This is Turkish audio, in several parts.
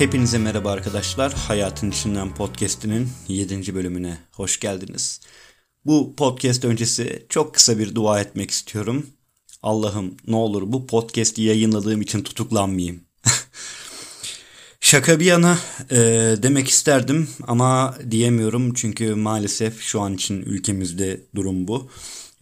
Hepinize merhaba arkadaşlar. Hayatın İçinden Podcast'inin 7. bölümüne hoş geldiniz. Bu podcast öncesi çok kısa bir dua etmek istiyorum. Allah'ım ne olur bu podcast'i yayınladığım için tutuklanmayayım. Şaka bir yana e, demek isterdim ama diyemiyorum çünkü maalesef şu an için ülkemizde durum bu.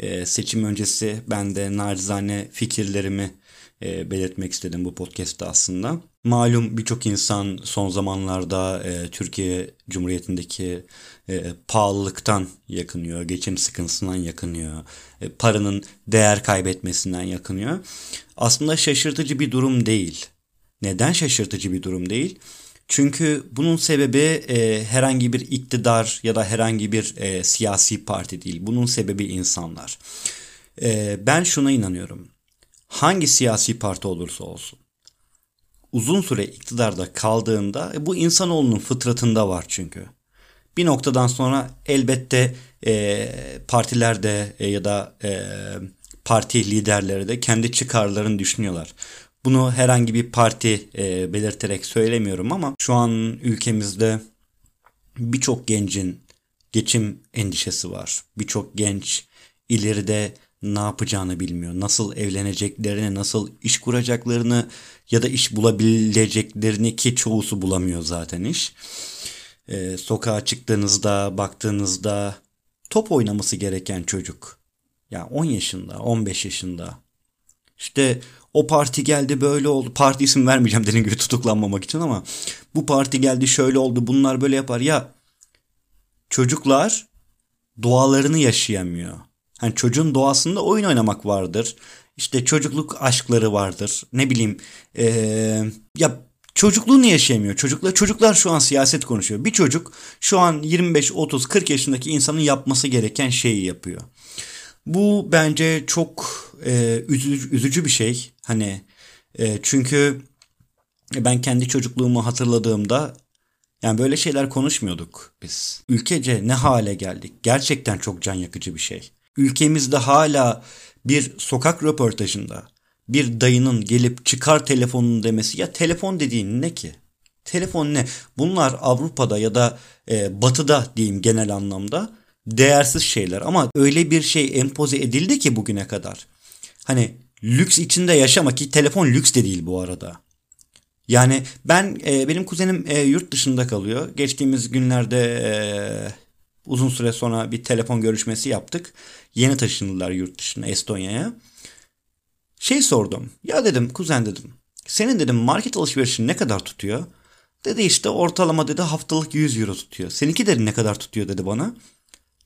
E, seçim öncesi ben de narizane fikirlerimi e, belirtmek istedim bu podcast'ta aslında. Malum birçok insan son zamanlarda e, Türkiye Cumhuriyeti'ndeki e, pahalılıktan yakınıyor, geçim sıkıntısından yakınıyor, e, paranın değer kaybetmesinden yakınıyor. Aslında şaşırtıcı bir durum değil. Neden şaşırtıcı bir durum değil? Çünkü bunun sebebi e, herhangi bir iktidar ya da herhangi bir e, siyasi parti değil. Bunun sebebi insanlar. E, ben şuna inanıyorum. Hangi siyasi parti olursa olsun uzun süre iktidarda kaldığında e, bu insanoğlunun fıtratında var çünkü. Bir noktadan sonra elbette e, partiler e, ya da e, parti liderleri de kendi çıkarlarını düşünüyorlar. Bunu herhangi bir parti e, belirterek söylemiyorum ama şu an ülkemizde birçok gencin geçim endişesi var. Birçok genç ileride ne yapacağını bilmiyor. Nasıl evleneceklerini, nasıl iş kuracaklarını ya da iş bulabileceklerini ki çoğusu bulamıyor zaten iş. Ee, sokağa çıktığınızda, baktığınızda top oynaması gereken çocuk. Ya yani 10 yaşında, 15 yaşında. İşte o parti geldi böyle oldu. Parti isim vermeyeceğim dediğim gibi tutuklanmamak için ama bu parti geldi şöyle oldu bunlar böyle yapar. Ya çocuklar doğalarını yaşayamıyor. Hani çocuğun doğasında oyun oynamak vardır. İşte çocukluk aşkları vardır. Ne bileyim ee, ya çocukluğunu yaşayamıyor. Çocuklar çocuklar şu an siyaset konuşuyor. Bir çocuk şu an 25, 30, 40 yaşındaki insanın yapması gereken şeyi yapıyor. Bu bence çok e, üzücü, üzücü bir şey. Hani e, çünkü ben kendi çocukluğumu hatırladığımda yani böyle şeyler konuşmuyorduk biz. Ülkece ne hale geldik. Gerçekten çok can yakıcı bir şey. Ülkemizde hala bir sokak röportajında bir dayının gelip çıkar telefonunu demesi ya telefon dediğin ne ki? Telefon ne? Bunlar Avrupa'da ya da e, Batı'da diyeyim genel anlamda değersiz şeyler ama öyle bir şey empoze edildi ki bugüne kadar. Hani lüks içinde yaşamak ki telefon lüks de değil bu arada. Yani ben e, benim kuzenim e, yurt dışında kalıyor. Geçtiğimiz günlerde e, uzun süre sonra bir telefon görüşmesi yaptık. Yeni taşındılar yurt dışına Estonya'ya. Şey sordum. Ya dedim kuzen dedim. Senin dedim market alışverişin ne kadar tutuyor? Dedi işte ortalama dedi haftalık 100 euro tutuyor. Seninki de ne kadar tutuyor dedi bana.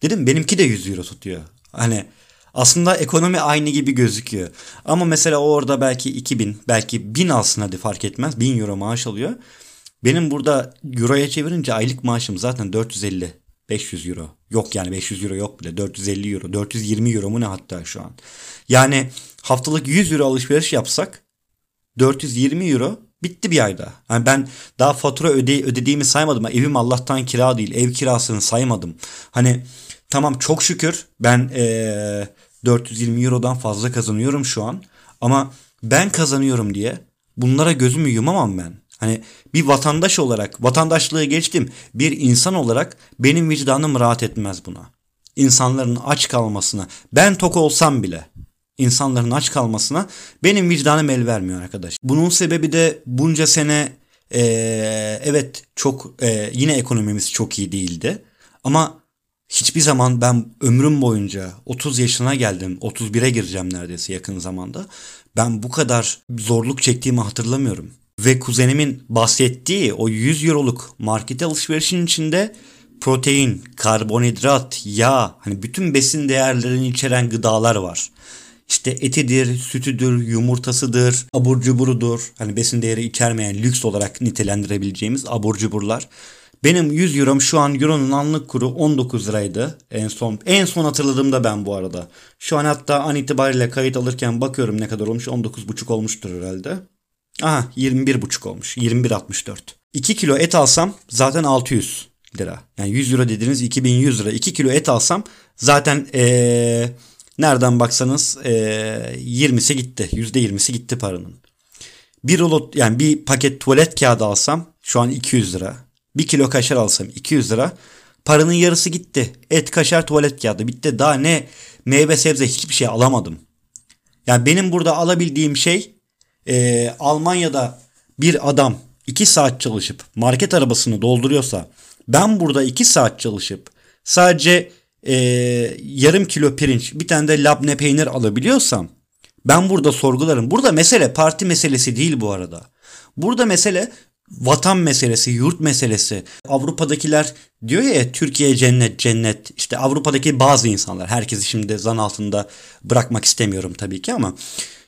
Dedim benimki de 100 euro tutuyor. Hani aslında ekonomi aynı gibi gözüküyor. Ama mesela orada belki 2000 belki 1000 alsın hadi fark etmez. 1000 euro maaş alıyor. Benim burada euroya çevirince aylık maaşım zaten 450 500 euro. Yok yani 500 euro yok bile. 450 euro. 420 euro mu ne hatta şu an. Yani haftalık 100 euro alışveriş yapsak 420 euro bitti bir ayda. Yani ben daha fatura öde ödediğimi saymadım. Evim Allah'tan kira değil. Ev kirasını saymadım. Hani tamam çok şükür ben ee, 420 eurodan fazla kazanıyorum şu an. Ama ben kazanıyorum diye bunlara gözümü yumamam ben. Hani bir vatandaş olarak, vatandaşlığı geçtim, bir insan olarak benim vicdanım rahat etmez buna. İnsanların aç kalmasına, ben tok olsam bile insanların aç kalmasına benim vicdanım el vermiyor arkadaş. Bunun sebebi de bunca sene ee, evet çok ee, yine ekonomimiz çok iyi değildi. Ama hiçbir zaman ben ömrüm boyunca 30 yaşına geldim. 31'e gireceğim neredeyse yakın zamanda. Ben bu kadar zorluk çektiğimi hatırlamıyorum. Ve kuzenimin bahsettiği o 100 euroluk market alışverişin içinde protein, karbonhidrat, yağ, hani bütün besin değerlerini içeren gıdalar var. İşte etidir, sütüdür, yumurtasıdır, abur cuburudur. Hani besin değeri içermeyen lüks olarak nitelendirebileceğimiz abur cuburlar. Benim 100 eurom şu an euronun anlık kuru 19 liraydı en son. En son hatırladığımda ben bu arada. Şu an hatta an itibariyle kayıt alırken bakıyorum ne kadar olmuş. 19,5 olmuştur herhalde. Aha 21,5 olmuş. 21,64. 2 kilo et alsam zaten 600 lira. Yani 100 euro dediğiniz 2100 lira. 2 kilo et alsam zaten ee, nereden baksanız ee, 20'si gitti. %20'si gitti paranın. Bir rolo yani bir paket tuvalet kağıdı alsam Şu an 200 lira. Bir kilo kaşar alsam 200 lira. Paranın yarısı gitti. Et, kaşar, tuvalet kağıdı bitti. Daha ne meyve sebze hiçbir şey alamadım. Yani benim burada alabildiğim şey e, Almanya'da bir adam 2 saat çalışıp market arabasını dolduruyorsa ben burada 2 saat çalışıp sadece e, yarım kilo pirinç bir tane de labne peynir alabiliyorsam ben burada sorgularım. Burada mesele parti meselesi değil bu arada. Burada mesele vatan meselesi, yurt meselesi. Avrupa'dakiler diyor ya Türkiye cennet cennet. İşte Avrupa'daki bazı insanlar herkesi şimdi zan altında bırakmak istemiyorum tabii ki ama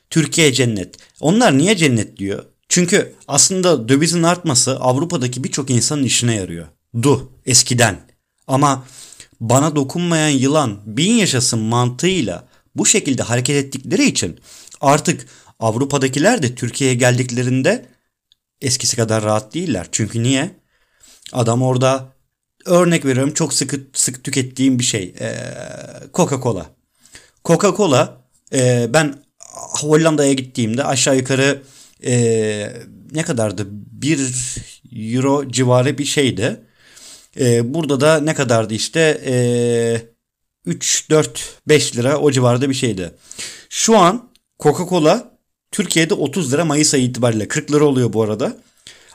Türkiye cennet. Onlar niye cennet diyor? Çünkü aslında dövizin artması Avrupa'daki birçok insanın işine yarıyor. Du eskiden. Ama bana dokunmayan yılan bin yaşasın mantığıyla bu şekilde hareket ettikleri için artık Avrupa'dakiler de Türkiye'ye geldiklerinde eskisi kadar rahat değiller. Çünkü niye? Adam orada örnek veriyorum çok sıkı sık tükettiğim bir şey. Ee, Coca-Cola. Coca-Cola e, ben Hollanda'ya gittiğimde aşağı yukarı e, ne kadardı? 1 euro civarı bir şeydi. E, burada da ne kadardı işte e, 3, 4, 5 lira o civarda bir şeydi. Şu an Coca-Cola Türkiye'de 30 lira Mayıs ayı itibariyle 40 lira oluyor bu arada.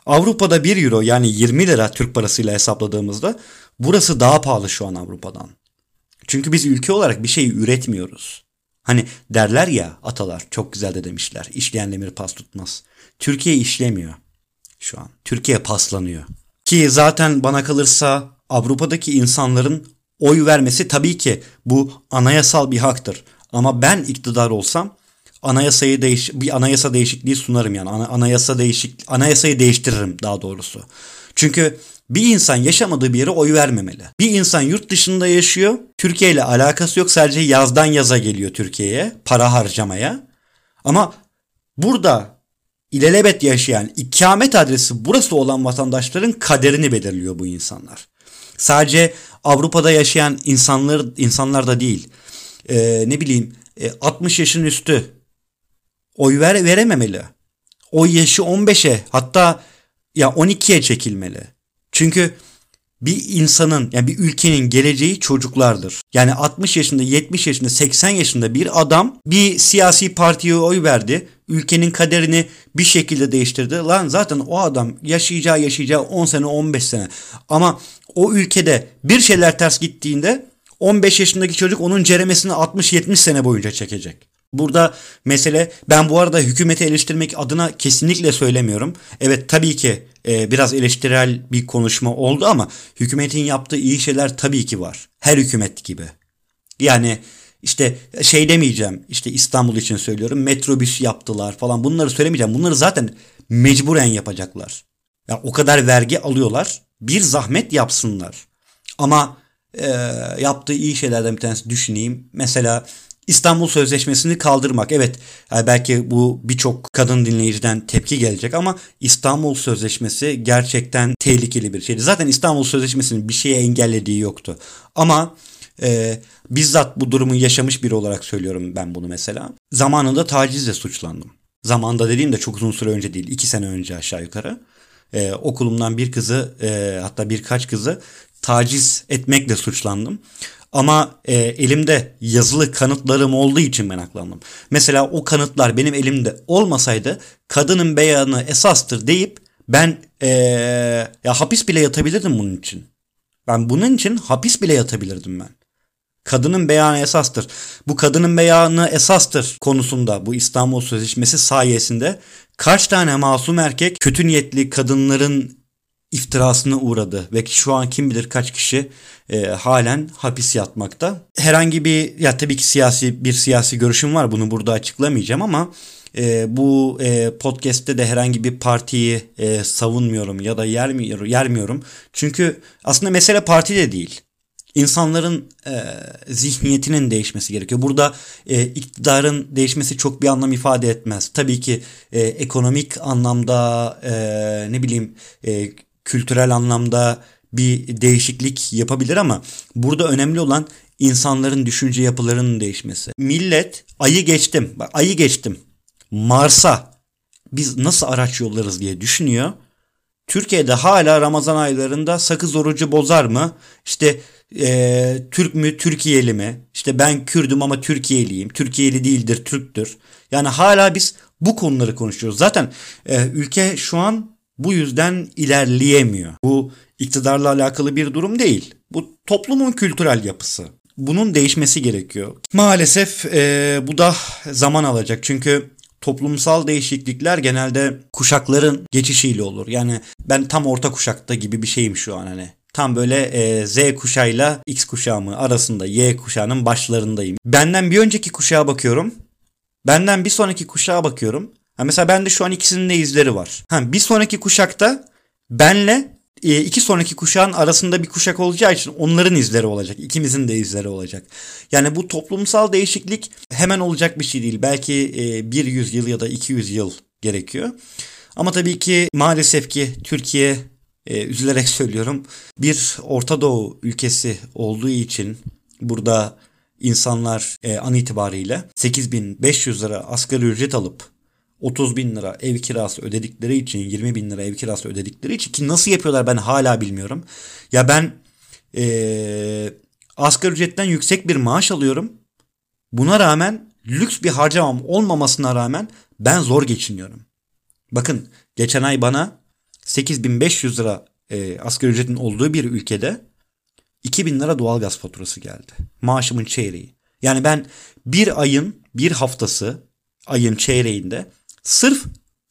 Avrupa'da 1 euro yani 20 lira Türk parasıyla hesapladığımızda burası daha pahalı şu an Avrupa'dan. Çünkü biz ülke olarak bir şey üretmiyoruz. Hani derler ya atalar çok güzel de demişler. İşleyen demir pas tutmaz. Türkiye işlemiyor şu an. Türkiye paslanıyor. Ki zaten bana kalırsa Avrupa'daki insanların oy vermesi tabii ki bu anayasal bir haktır. Ama ben iktidar olsam anayasayı değiş bir anayasa değişikliği sunarım yani Ana, anayasa değişik anayasayı değiştiririm daha doğrusu. Çünkü bir insan yaşamadığı bir yere oy vermemeli. Bir insan yurt dışında yaşıyor. Türkiye ile alakası yok. Sadece yazdan yaza geliyor Türkiye'ye para harcamaya. Ama burada ilelebet yaşayan ikamet adresi burası olan vatandaşların kaderini belirliyor bu insanlar. Sadece Avrupa'da yaşayan insanlar insanlar da değil. Ee, ne bileyim 60 e, yaşın üstü oy ver, verememeli. Oy yaşı 15'e hatta ya 12'ye çekilmeli. Çünkü bir insanın yani bir ülkenin geleceği çocuklardır. Yani 60 yaşında, 70 yaşında, 80 yaşında bir adam bir siyasi partiye oy verdi. Ülkenin kaderini bir şekilde değiştirdi. Lan zaten o adam yaşayacağı yaşayacağı 10 sene 15 sene. Ama o ülkede bir şeyler ters gittiğinde 15 yaşındaki çocuk onun ceremesini 60-70 sene boyunca çekecek. Burada mesele ben bu arada hükümeti eleştirmek adına kesinlikle söylemiyorum. Evet tabii ki e, biraz eleştirel bir konuşma oldu ama hükümetin yaptığı iyi şeyler tabii ki var. Her hükümet gibi. Yani işte şey demeyeceğim işte İstanbul için söylüyorum metrobüs yaptılar falan bunları söylemeyeceğim. Bunları zaten mecburen yapacaklar. Ya yani o kadar vergi alıyorlar bir zahmet yapsınlar. Ama e, yaptığı iyi şeylerden bir tanesi düşüneyim. Mesela İstanbul Sözleşmesi'ni kaldırmak. Evet yani belki bu birçok kadın dinleyiciden tepki gelecek ama İstanbul Sözleşmesi gerçekten tehlikeli bir şeydi. Zaten İstanbul Sözleşmesi'nin bir şeye engellediği yoktu. Ama e, bizzat bu durumu yaşamış biri olarak söylüyorum ben bunu mesela. Zamanında tacizle suçlandım. Zamanında dediğim de çok uzun süre önce değil. iki sene önce aşağı yukarı. Ee, okulumdan bir kızı e, hatta birkaç kızı taciz etmekle suçlandım. Ama e, elimde yazılı kanıtlarım olduğu için ben aklandım. Mesela o kanıtlar benim elimde olmasaydı kadının beyanı esastır deyip ben e, ya hapis bile yatabilirdim bunun için. Ben bunun için hapis bile yatabilirdim ben. Kadının beyanı esastır. Bu kadının beyanı esastır konusunda bu İstanbul Sözleşmesi sayesinde kaç tane masum erkek kötü niyetli kadınların iftirasına uğradı ve şu an kim bilir kaç kişi e, halen hapis yatmakta. Herhangi bir ya tabii ki siyasi bir siyasi görüşüm var bunu burada açıklamayacağım ama e, bu e, podcast'te de herhangi bir partiyi e, savunmuyorum ya da yermiyorum, yermiyorum. Çünkü aslında mesele parti de değil. İnsanların e, zihniyetinin değişmesi gerekiyor. Burada e, iktidarın değişmesi çok bir anlam ifade etmez. Tabii ki e, ekonomik anlamda e, ne bileyim e, kültürel anlamda bir değişiklik yapabilir ama burada önemli olan insanların düşünce yapılarının değişmesi. Millet ayı geçtim. Bak ayı geçtim. Mars'a biz nasıl araç yollarız diye düşünüyor. Türkiye'de hala Ramazan aylarında sakız orucu bozar mı? İşte e, Türk mü Türkiye'li mi? İşte ben Kürdüm ama Türkiye'liyim. Türkiye'li değildir Türktür. Yani hala biz bu konuları konuşuyoruz. Zaten e, ülke şu an bu yüzden ilerleyemiyor. Bu iktidarla alakalı bir durum değil. Bu toplumun kültürel yapısı. Bunun değişmesi gerekiyor. Maalesef e, bu da zaman alacak. Çünkü toplumsal değişiklikler genelde kuşakların geçişiyle olur. Yani ben tam orta kuşakta gibi bir şeyim şu an hani. Tam böyle e, Z kuşağıyla X kuşağı mı arasında Y kuşağının başlarındayım. Benden bir önceki kuşağa bakıyorum. Benden bir sonraki kuşağa bakıyorum. Ha mesela bende şu an ikisinin de izleri var. Ha bir sonraki kuşakta benle e, iki sonraki kuşağın arasında bir kuşak olacağı için onların izleri olacak. İkimizin de izleri olacak. Yani bu toplumsal değişiklik hemen olacak bir şey değil. Belki e, bir yüzyıl ya da iki yüz yıl gerekiyor. Ama tabii ki maalesef ki Türkiye e, üzülerek söylüyorum bir Orta Doğu ülkesi olduğu için burada insanlar an itibariyle 8500 lira asgari ücret alıp 30 bin lira ev kirası ödedikleri için 20 bin lira ev kirası ödedikleri için ki nasıl yapıyorlar ben hala bilmiyorum. Ya ben e, asgari ücretten yüksek bir maaş alıyorum. Buna rağmen lüks bir harcamam olmamasına rağmen ben zor geçiniyorum. Bakın geçen ay bana 8500 lira e, asgari ücretin olduğu bir ülkede 2000 lira doğalgaz faturası geldi. Maaşımın çeyreği. Yani ben bir ayın bir haftası ayın çeyreğinde sırf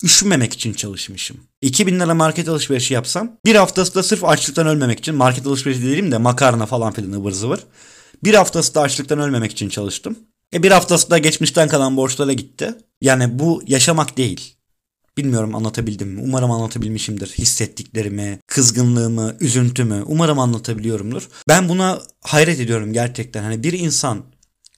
üşümemek için çalışmışım. 2000 lira market alışverişi yapsam bir haftası da sırf açlıktan ölmemek için market alışverişi değilim de makarna falan filan ıvır zıvır. Bir haftası da açlıktan ölmemek için çalıştım. E bir haftası da geçmişten kalan borçlara gitti. Yani bu yaşamak değil. Bilmiyorum anlatabildim mi? Umarım anlatabilmişimdir. Hissettiklerimi, kızgınlığımı, üzüntümü umarım anlatabiliyorumdur. Ben buna hayret ediyorum gerçekten. Hani bir insan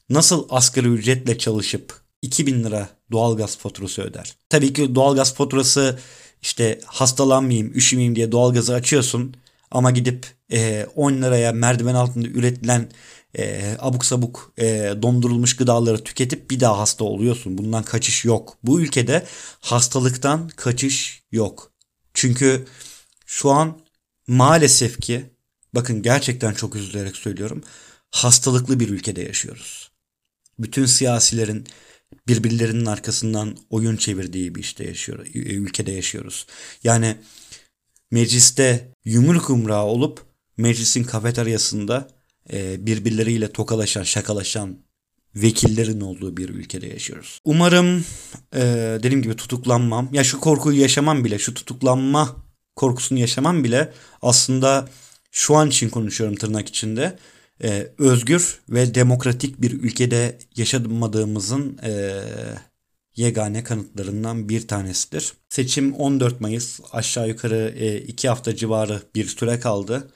nasıl asgari ücretle çalışıp 2000 lira doğalgaz faturası öder. Tabii ki doğalgaz faturası işte hastalanmayayım, üşümeyeyim diye doğalgazı açıyorsun ama gidip e, 10 liraya merdiven altında üretilen e, abuk sabuk e, dondurulmuş gıdaları tüketip bir daha hasta oluyorsun. Bundan kaçış yok. Bu ülkede hastalıktan kaçış yok. Çünkü şu an maalesef ki bakın gerçekten çok üzülerek söylüyorum. Hastalıklı bir ülkede yaşıyoruz. Bütün siyasilerin birbirlerinin arkasından oyun çevirdiği bir işte yaşıyor, ülkede yaşıyoruz. Yani mecliste yumruk umrağı olup meclisin kafeteryasında e, birbirleriyle tokalaşan, şakalaşan vekillerin olduğu bir ülkede yaşıyoruz. Umarım e, dediğim gibi tutuklanmam. Ya şu korkuyu yaşamam bile, şu tutuklanma korkusunu yaşamam bile aslında şu an için konuşuyorum tırnak içinde. E, özgür ve demokratik bir ülkede yaşamadığımızın e, yegane kanıtlarından bir tanesidir. Seçim 14 Mayıs aşağı yukarı 2 e, hafta civarı bir süre kaldı.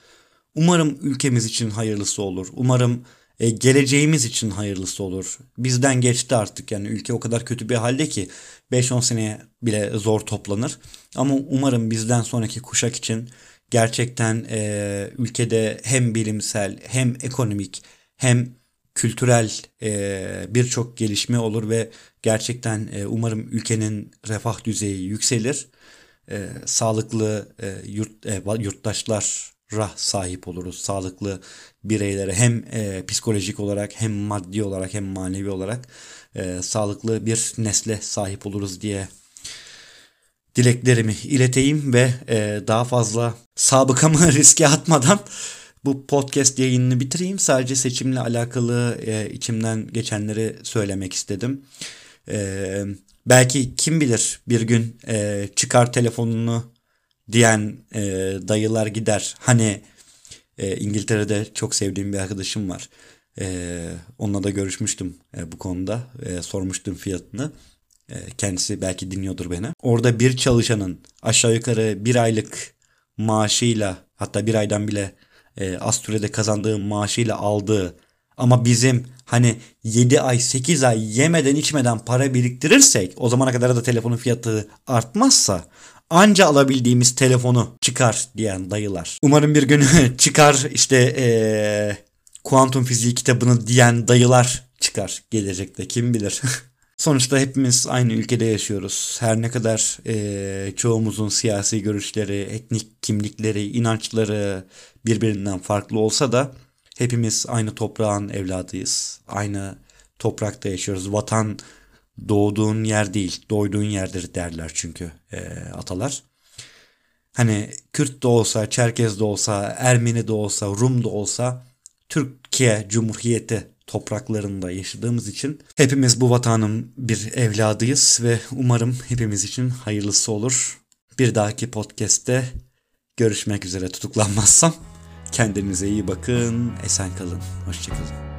Umarım ülkemiz için hayırlısı olur. Umarım e, geleceğimiz için hayırlısı olur. Bizden geçti artık yani ülke o kadar kötü bir halde ki 5-10 seneye bile zor toplanır. Ama umarım bizden sonraki kuşak için gerçekten e, ülkede hem bilimsel hem ekonomik hem kültürel e, birçok gelişme olur ve gerçekten e, umarım ülkenin refah düzeyi yükselir. E, sağlıklı e, yurt, e, yurttaşlar rah sahip oluruz. Sağlıklı bireylere hem e, psikolojik olarak hem maddi olarak hem manevi olarak e, sağlıklı bir nesle sahip oluruz diye dileklerimi ileteyim ve e, daha fazla sabıkamı riske atmadan bu podcast yayınını bitireyim. Sadece seçimle alakalı e, içimden geçenleri söylemek istedim. E, belki kim bilir bir gün e, çıkar telefonunu diyen e, dayılar gider. Hani e, İngiltere'de çok sevdiğim bir arkadaşım var. E, onunla da görüşmüştüm e, bu konuda. E, sormuştum fiyatını. E, kendisi belki dinliyordur beni. Orada bir çalışanın aşağı yukarı bir aylık maaşıyla hatta bir aydan bile e, az sürede kazandığı maaşıyla aldığı ama bizim hani 7 ay 8 ay yemeden içmeden para biriktirirsek o zamana kadar da telefonun fiyatı artmazsa anca alabildiğimiz telefonu çıkar diyen dayılar. Umarım bir gün çıkar işte ee, kuantum fiziği kitabını diyen dayılar çıkar gelecekte kim bilir. Sonuçta hepimiz aynı ülkede yaşıyoruz. Her ne kadar e, çoğumuzun siyasi görüşleri, etnik kimlikleri, inançları birbirinden farklı olsa da hepimiz aynı toprağın evladıyız. Aynı toprakta yaşıyoruz. Vatan doğduğun yer değil, doyduğun yerdir derler çünkü e, atalar. Hani Kürt de olsa, Çerkez de olsa, Ermeni de olsa, Rum da olsa Türkiye Cumhuriyeti topraklarında yaşadığımız için hepimiz bu vatanın bir evladıyız ve umarım hepimiz için hayırlısı olur. Bir dahaki podcast'te görüşmek üzere tutuklanmazsam. Kendinize iyi bakın, esen kalın, hoşçakalın.